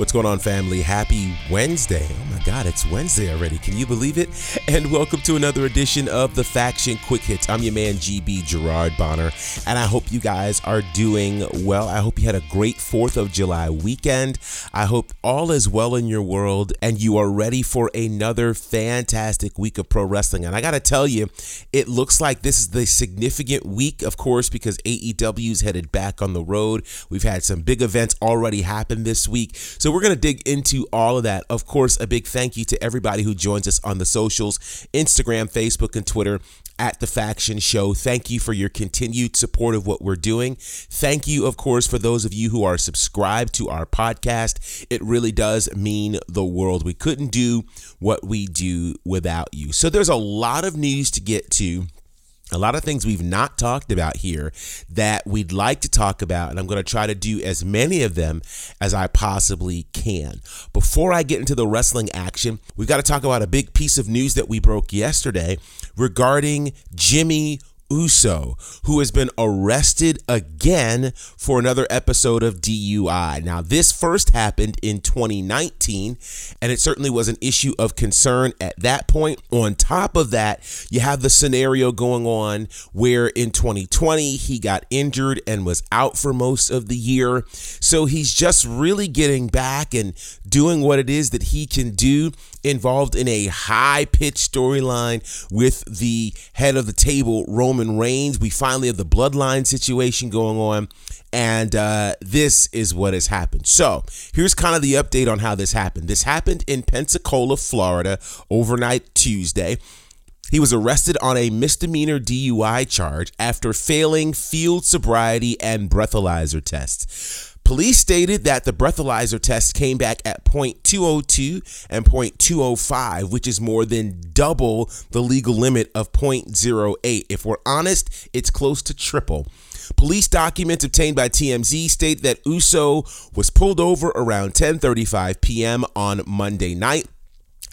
What's going on, family? Happy Wednesday. Oh my God, it's Wednesday already. Can you believe it? And welcome to another edition of the Faction Quick Hits. I'm your man, GB Gerard Bonner, and I hope you guys are doing well. I hope you had a great 4th of July weekend. I hope all is well in your world and you are ready for another fantastic week of pro wrestling. And I got to tell you, it looks like this is the significant week, of course, because AEW is headed back on the road. We've had some big events already happen this week. So we're going to dig into all of that. Of course, a big thank you to everybody who joins us on the socials Instagram, Facebook, and Twitter at the Faction Show. Thank you for your continued support of what we're doing. Thank you, of course, for those of you who are subscribed to our podcast. It really does mean the world. We couldn't do what we do without you. So there's a lot of news to get to a lot of things we've not talked about here that we'd like to talk about, and I'm going to try to do as many of them as I possibly can. Before I get into the wrestling action, we've got to talk about a big piece of news that we broke yesterday regarding Jimmy Uso, who has been arrested again for another episode of DUI. Now, this first happened in 2019, and it certainly was an issue of concern at that point. On top of that, you have the scenario going on where in 2020 he got injured and was out for most of the year. So he's just really getting back and doing what it is that he can do involved in a high pitched storyline with the head of the table, Roman Reigns. We finally have the bloodline situation going on. And uh, this is what has happened. So here's kind of the update on how this happened. This happened in Pensacola, Florida, overnight Tuesday. He was arrested on a misdemeanor DUI charge after failing field sobriety and breathalyzer tests. Police stated that the breathalyzer test came back at 0.202 and 0.205, which is more than double the legal limit of 0.08. If we're honest, it's close to triple. Police documents obtained by TMZ state that Uso was pulled over around 10:35 p.m. on Monday night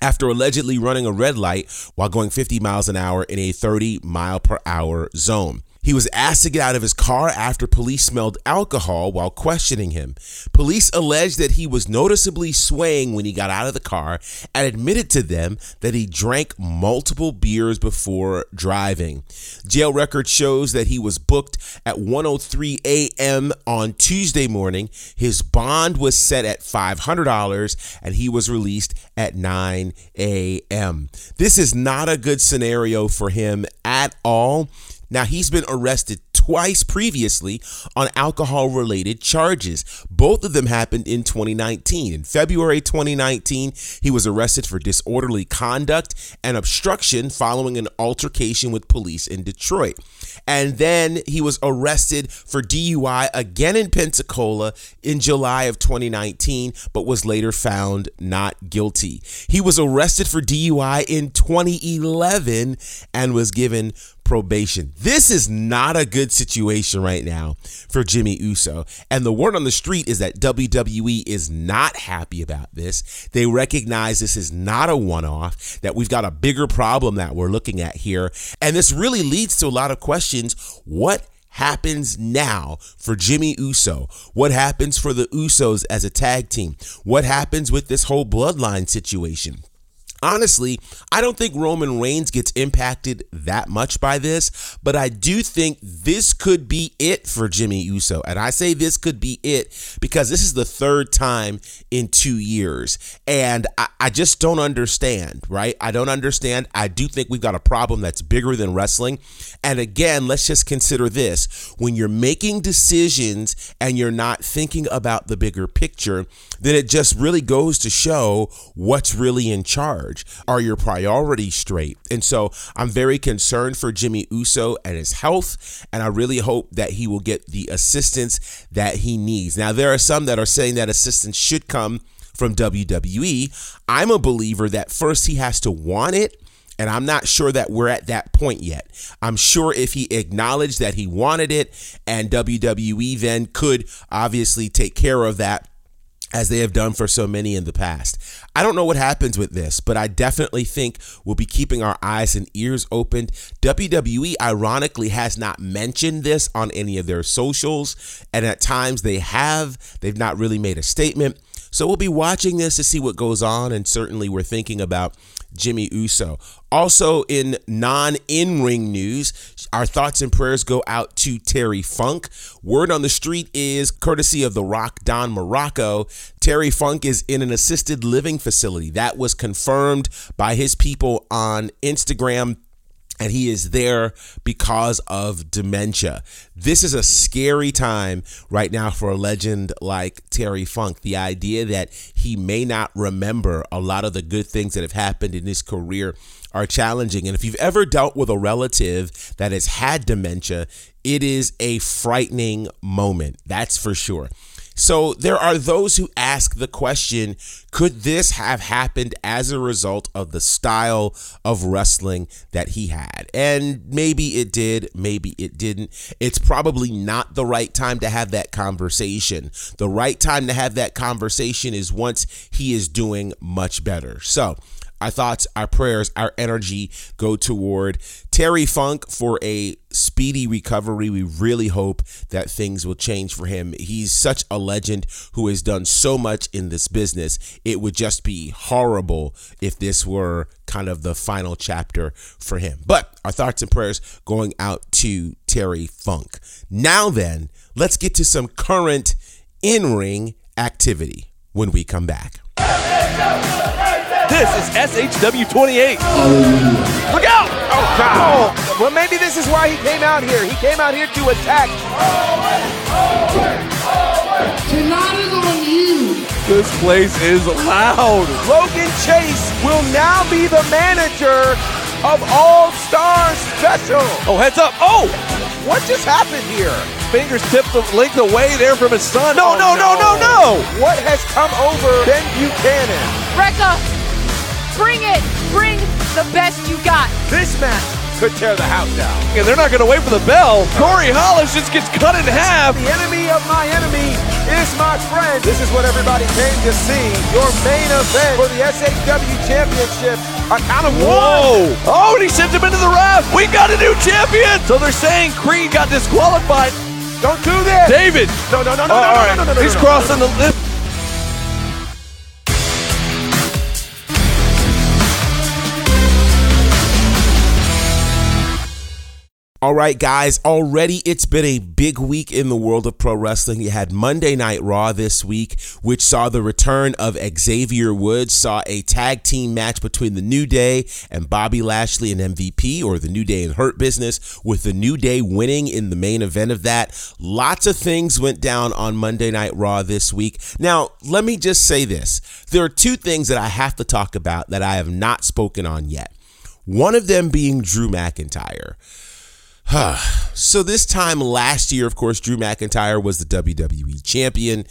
after allegedly running a red light while going 50 miles an hour in a 30 mile per hour zone. He was asked to get out of his car after police smelled alcohol while questioning him. Police alleged that he was noticeably swaying when he got out of the car and admitted to them that he drank multiple beers before driving. Jail record shows that he was booked at 1:03 a.m. on Tuesday morning. His bond was set at $500 and he was released at 9 a.m. This is not a good scenario for him at all. Now, he's been arrested twice previously on alcohol related charges. Both of them happened in 2019. In February 2019, he was arrested for disorderly conduct and obstruction following an altercation with police in Detroit. And then he was arrested for DUI again in Pensacola in July of 2019, but was later found not guilty. He was arrested for DUI in 2011 and was given probation. This is not a good situation right now for Jimmy Uso. And the word on the street is that WWE is not happy about this. They recognize this is not a one off, that we've got a bigger problem that we're looking at here. And this really leads to a lot of questions. What happens now for Jimmy Uso? What happens for the Usos as a tag team? What happens with this whole bloodline situation? Honestly, I don't think Roman Reigns gets impacted that much by this, but I do think this could be it for Jimmy Uso. And I say this could be it because this is the third time in two years. And I, I just don't understand, right? I don't understand. I do think we've got a problem that's bigger than wrestling. And again, let's just consider this when you're making decisions and you're not thinking about the bigger picture, then it just really goes to show what's really in charge. Are your priorities straight? And so I'm very concerned for Jimmy Uso and his health, and I really hope that he will get the assistance that he needs. Now, there are some that are saying that assistance should come from WWE. I'm a believer that first he has to want it. And I'm not sure that we're at that point yet. I'm sure if he acknowledged that he wanted it and WWE then could obviously take care of that as they have done for so many in the past. I don't know what happens with this, but I definitely think we'll be keeping our eyes and ears open. WWE, ironically, has not mentioned this on any of their socials, and at times they have. They've not really made a statement. So we'll be watching this to see what goes on, and certainly we're thinking about Jimmy Uso. Also, in non in ring news, our thoughts and prayers go out to Terry Funk. Word on the street is courtesy of The Rock Don Morocco. Terry Funk is in an assisted living facility. That was confirmed by his people on Instagram and he is there because of dementia. This is a scary time right now for a legend like Terry Funk. The idea that he may not remember a lot of the good things that have happened in his career are challenging. And if you've ever dealt with a relative that has had dementia, it is a frightening moment. That's for sure. So there are those who ask the question could this have happened as a result of the style of wrestling that he had? And maybe it did, maybe it didn't. It's probably not the right time to have that conversation. The right time to have that conversation is once he is doing much better. So, our thoughts, our prayers, our energy go toward Terry Funk for a speedy recovery. We really hope that things will change for him. He's such a legend who has done so much in this business. It would just be horrible if this were kind of the final chapter for him. But our thoughts and prayers going out to Terry Funk. Now, then, let's get to some current in ring activity when we come back. This is SHW 28. Look out! Oh, God. Oh, well, maybe this is why he came out here. He came out here to attack. Tonight is on you. This place is loud. Logan Chase will now be the manager of All Stars Special. Oh, heads up. Oh! What just happened here? Fingers tipped the length away there from his son. No, Oh, no, no, no, no. What has come over Ben Buchanan? Recca, bring it. Bring the best you got. This match could tear the house down. And they're not going to wait for the bell. Corey Hollis just gets cut in half. The enemy of my enemy is my friend. This is what everybody came to see. Your main event for the SHW Championship. A count of one. Whoa! Oh, and he sent him into the ref. We got a new champion. So they're saying Creed got disqualified. Don't do this. David. No, no, no, no, Oh, no, no, right. no, no, no, no, He's no. crossing the All right, guys, already it's been a big week in the world of pro wrestling. You had Monday Night Raw this week, which saw the return of Xavier Woods, saw a tag team match between the New Day and Bobby Lashley and MVP, or the New Day and Hurt Business, with the New Day winning in the main event of that. Lots of things went down on Monday Night Raw this week. Now, let me just say this there are two things that I have to talk about that I have not spoken on yet. One of them being Drew McIntyre. so this time last year, of course, Drew McIntyre was the WWE champion.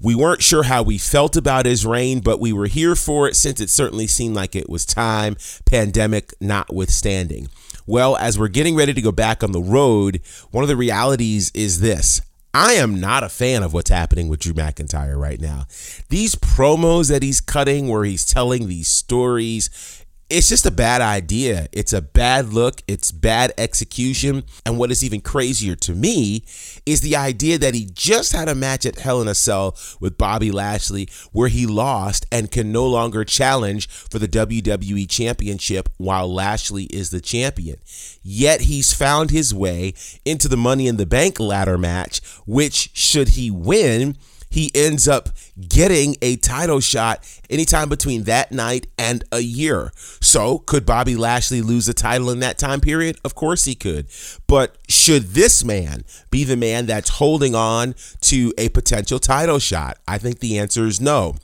We weren't sure how we felt about his reign, but we were here for it since it certainly seemed like it was time, pandemic notwithstanding. Well, as we're getting ready to go back on the road, one of the realities is this. I am not a fan of what's happening with Drew McIntyre right now. These promos that he's cutting where he's telling these stories, it's just a bad idea. It's a bad look. It's bad execution. And what is even crazier to me is the idea that he just had a match at Hell in a Cell with Bobby Lashley where he lost and can no longer challenge for the WWE Championship while Lashley is the champion. Yet he's found his way into the Money in the Bank ladder match, which, should he win, he ends up getting a title shot anytime between that night and a year. So, could Bobby Lashley lose the title in that time period? Of course he could. But should this man be the man that's holding on to a potential title shot? I think the answer is no.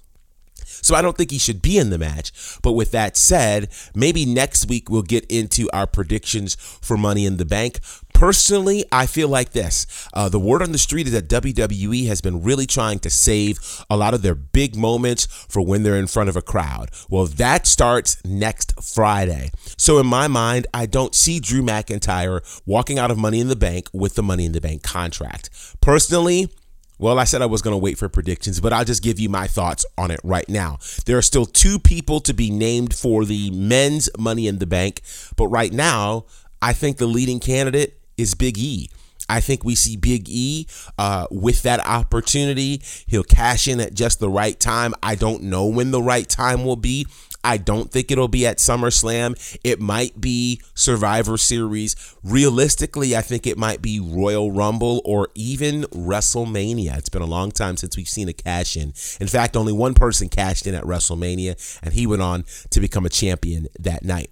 So I don't think he should be in the match. But with that said, maybe next week we'll get into our predictions for Money in the Bank. Personally, I feel like this. Uh, the word on the street is that WWE has been really trying to save a lot of their big moments for when they're in front of a crowd. Well, that starts next Friday. So in my mind, I don't see Drew McIntyre walking out of Money in the Bank with the Money in the Bank contract. Personally, well, I said I was going to wait for predictions, but I'll just give you my thoughts on it right now. There are still two people to be named for the men's Money in the Bank, but right now, I think the leading candidate is Big E. I think we see Big E uh, with that opportunity. He'll cash in at just the right time. I don't know when the right time will be. I don't think it'll be at SummerSlam. It might be Survivor Series. Realistically, I think it might be Royal Rumble or even WrestleMania. It's been a long time since we've seen a cash in. In fact, only one person cashed in at WrestleMania, and he went on to become a champion that night.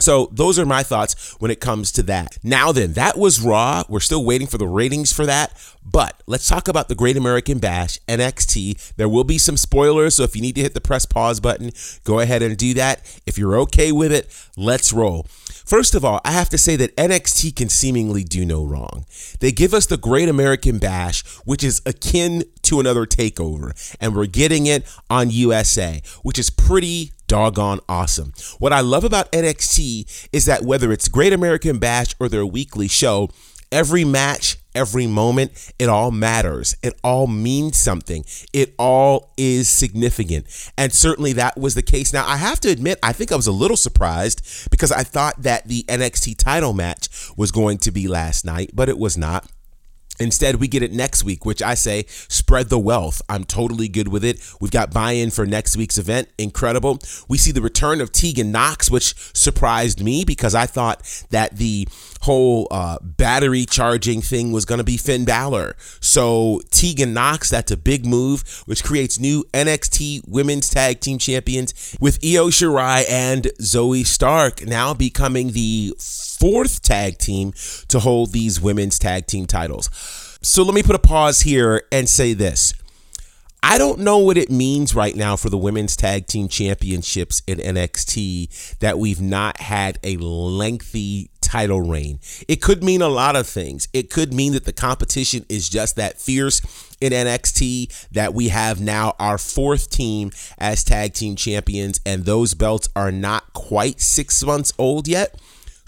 So those are my thoughts when it comes to that. Now then, that was Raw. We're still waiting for the ratings for that. But let's talk about the Great American Bash, NXT. There will be some spoilers, so if you need to hit the press pause button, go ahead and do that. If you're okay with it, let's roll. First of all, I have to say that NXT can seemingly do no wrong. They give us the Great American Bash, which is akin to another takeover, and we're getting it on USA, which is pretty doggone awesome. What I love about NXT is that whether it's Great American Bash or their weekly show, every match, every moment, it all matters. It all means something. It all is significant. And certainly that was the case. Now, I have to admit, I think I was a little surprised because I thought that the NXT title match was going to be last night, but it was not. Instead, we get it next week, which I say spread the wealth. I'm totally good with it. We've got buy in for next week's event. Incredible. We see the return of Tegan Knox, which surprised me because I thought that the whole uh, battery charging thing was going to be Finn Balor. So Tegan Knox, that's a big move, which creates new NXT Women's Tag Team Champions with Io Shirai and Zoey Stark now becoming the fourth tag team to hold these women's tag team titles. So let me put a pause here and say this. I don't know what it means right now for the women's tag team championships in NXT that we've not had a lengthy title reign. It could mean a lot of things. It could mean that the competition is just that fierce in NXT that we have now our fourth team as tag team champions, and those belts are not quite six months old yet.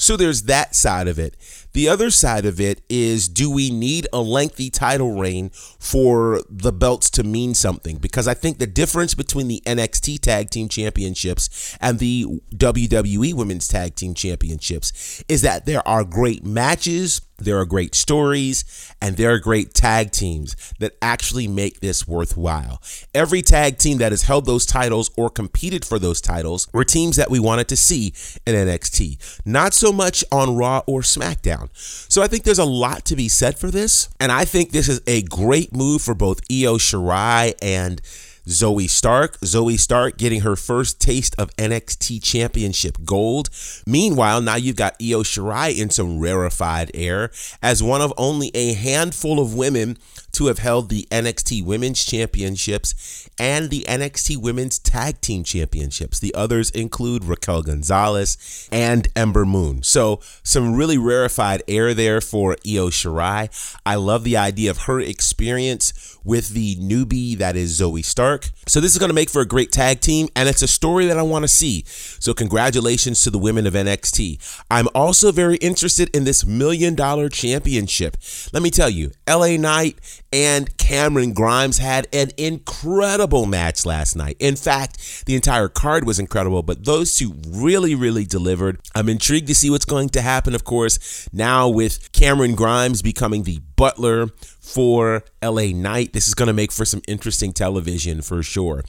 So there's that side of it. The other side of it is do we need a lengthy title reign for the belts to mean something? Because I think the difference between the NXT Tag Team Championships and the WWE Women's Tag Team Championships is that there are great matches there are great stories and there are great tag teams that actually make this worthwhile. Every tag team that has held those titles or competed for those titles were teams that we wanted to see in NXT, not so much on Raw or SmackDown. So I think there's a lot to be said for this, and I think this is a great move for both Io Shirai and Zoey Stark. Zoey Stark getting her first taste of NXT Championship gold. Meanwhile, now you've got Io Shirai in some rarefied air as one of only a handful of women to have held the NXT Women's Championships and the NXT Women's Tag Team Championships. The others include Raquel Gonzalez and Ember Moon. So, some really rarefied air there for Io Shirai. I love the idea of her experience with the newbie that is Zoey Stark. So, this is going to make for a great tag team, and it's a story that I want to see. So, congratulations to the women of NXT. I'm also very interested in this million dollar championship. Let me tell you, LA Knight and Cameron Grimes had an incredible match last night. In fact, the entire card was incredible, but those two really, really delivered. I'm intrigued to see what's going to happen, of course, now with Cameron Grimes becoming the butler for LA Knight. This is going to make for some interesting television for sure.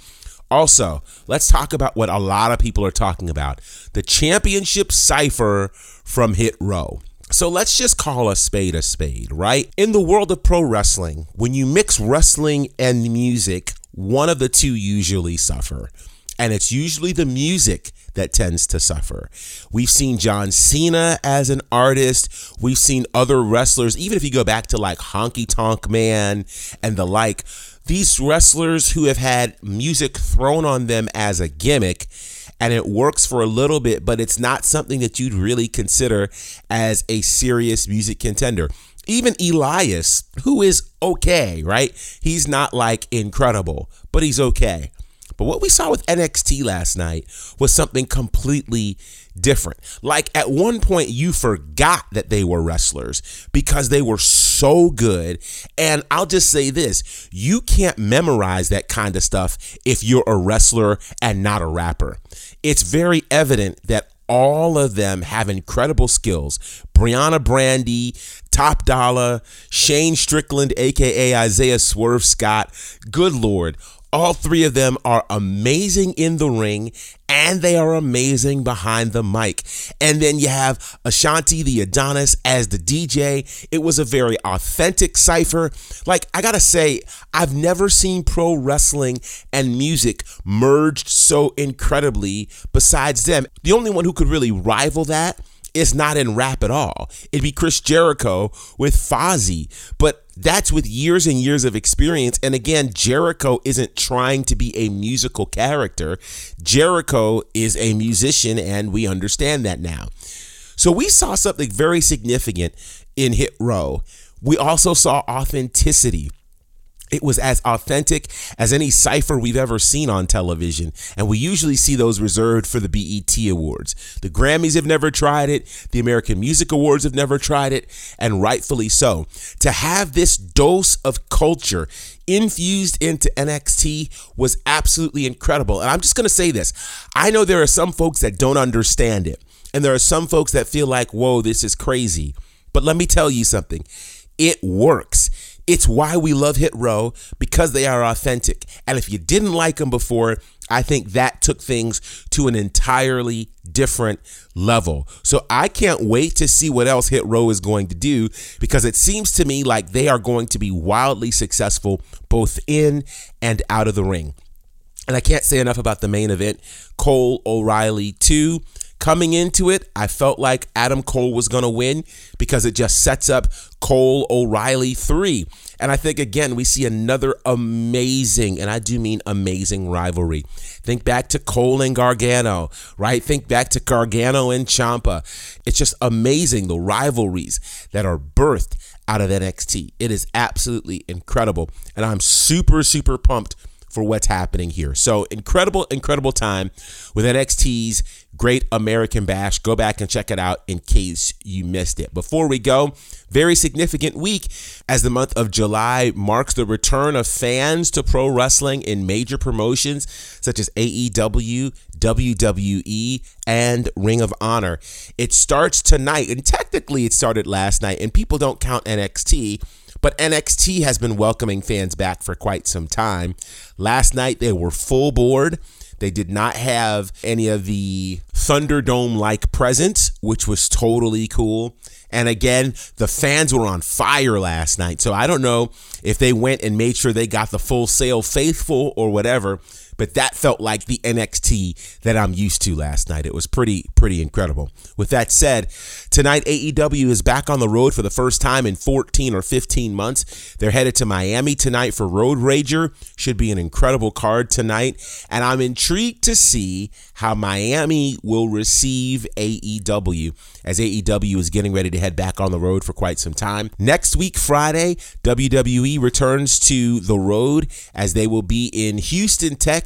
Also, let's talk about what a lot of people are talking about the championship cypher from Hit Row. So let's just call a spade a spade, right? In the world of pro wrestling, when you mix wrestling and music, one of the two usually suffer. And it's usually the music that tends to suffer. We've seen John Cena as an artist. We've seen other wrestlers, even if you go back to like Honky Tonk Man and the like, these wrestlers who have had music thrown on them as a gimmick and it works for a little bit, but it's not something that you'd really consider as a serious music contender. Even Elias, who is okay, right? He's not like incredible, but he's okay. But what we saw with NXT last night was something completely different. Like at one point, you forgot that they were wrestlers because they were so good. And I'll just say this you can't memorize that kind of stuff if you're a wrestler and not a rapper. It's very evident that all of them have incredible skills. Briana Brandy, Top Dollar, Shane Strickland, aka Isaiah Swerve Scott. Good Lord. All three of them are amazing in the ring and they are amazing behind the mic. And then you have Ashante Thee Adonis as the DJ. It was a very authentic cipher. Like, I gotta say, I've never seen pro wrestling and music merged so incredibly besides them. The only one who could really rival that is not in rap at all. It'd be Chris Jericho with Fozzy, but that's with years and years of experience. And again, Jericho isn't trying to be a musical character. Jericho is a musician, and we understand that now. So we saw something very significant in Hit Row. We also saw authenticity. It was as authentic as any cipher we've ever seen on television, and we usually see those reserved for the BET Awards. The Grammys have never tried it, the American Music Awards have never tried it, and rightfully so. To have this dose of culture infused into NXT was absolutely incredible. And I'm just going to say this I know there are some folks that don't understand it, and there are some folks that feel like, whoa, this is crazy. But let me tell you something it works. It's why we love Hit Row because they are authentic. And if you didn't like them before, I think that took things to an entirely different level. So I can't wait to see what else Hit Row is going to do because it seems to me like they are going to be wildly successful both in and out of the ring. And I can't say enough about the main event Cole O'Reilly 2 Coming into it, I felt like Adam Cole was going to win because it just sets up Cole O'Reilly 3. And I think, again, we see another amazing, and I do mean amazing rivalry. Think back to Cole and Gargano, right? Think back to Gargano and Ciampa. It's just amazing the rivalries that are birthed out of NXT. It is absolutely incredible. And I'm super, super pumped for what's happening here. So incredible, incredible time with NXT's Great American Bash. Go back and check it out in case you missed it. Before we go, very significant week as the month of July marks the return of fans to pro wrestling in major promotions such as AEW, WWE, and Ring of Honor. It starts tonight, and technically it started last night, and people don't count NXT. But NXT has been welcoming fans back for quite some time. Last night they were full board. They did not have any of the Thunderdome like presence, which was totally cool. And again, the fans were on fire last night. So I don't know if they went and made sure they got the Full Sail faithful or whatever but that felt like the NXT that I'm used to last night. It was pretty, pretty incredible. With that said, tonight AEW is back on the road for the first time in 14 or 15 months. They're headed to Miami tonight for Road Rager. Should be an incredible card tonight. And I'm intrigued to see how Miami will receive AEW as AEW is getting ready to head back on the road for quite some time. Next week, Friday, WWE returns to the road as they will be in Houston, Texas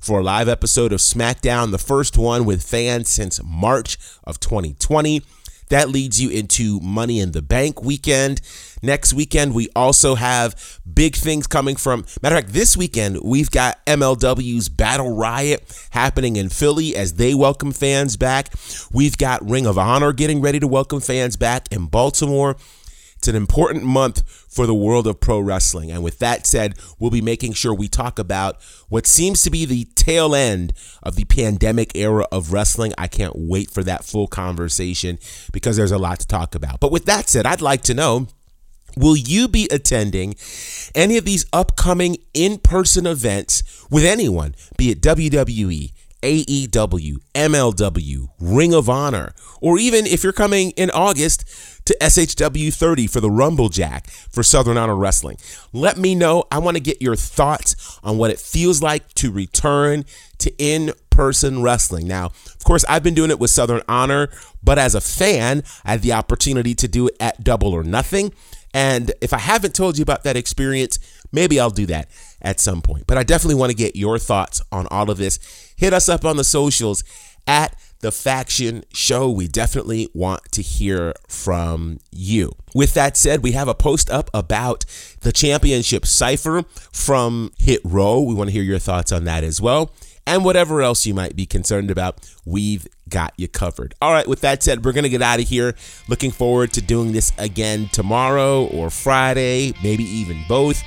for a live episode of SmackDown, the first one with fans since March of 2020. That leads you into Money in the Bank weekend. Next weekend, we also have big things coming from. Matter of fact, this weekend, we've got MLW's Battle Riot happening in Philly as they welcome fans back. We've got Ring of Honor getting ready to welcome fans back in Baltimore. It's an important month for the world of pro wrestling. And with that said, we'll be making sure we talk about what seems to be the tail end of the pandemic era of wrestling. I can't wait for that full conversation because there's a lot to talk about. But with that said, I'd like to know Will you be attending any of these upcoming in person events with anyone, be it WWE, AEW, MLW, Ring of Honor, or even if you're coming in August to SHW 30 for the Rumble Jack for Southern Honor Wrestling. Let me know. I want to get your thoughts on what it feels like to return to in person wrestling. Now, of course, I've been doing it with Southern Honor, but as a fan, I had the opportunity to do it at Double or Nothing. And if I haven't told you about that experience, maybe I'll do that at some point. But I definitely want to get your thoughts on all of this. Hit us up on the socials at the Faction Show. We definitely want to hear from you. With that said, we have a post up about the championship cypher from Hit Row. We want to hear your thoughts on that as well. and whatever else you might be concerned about, we've got you covered. All right, with that said, we're going to get out of here. Looking forward to doing this again tomorrow or Friday, maybe even both.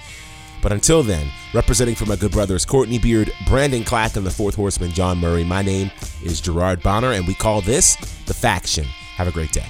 But until then, representing for my good brothers Courtney Beard, Brandon Clack, and the fourth horseman John Murray, my name is Gerard Bonner, and we call this The Faction. Have a great day.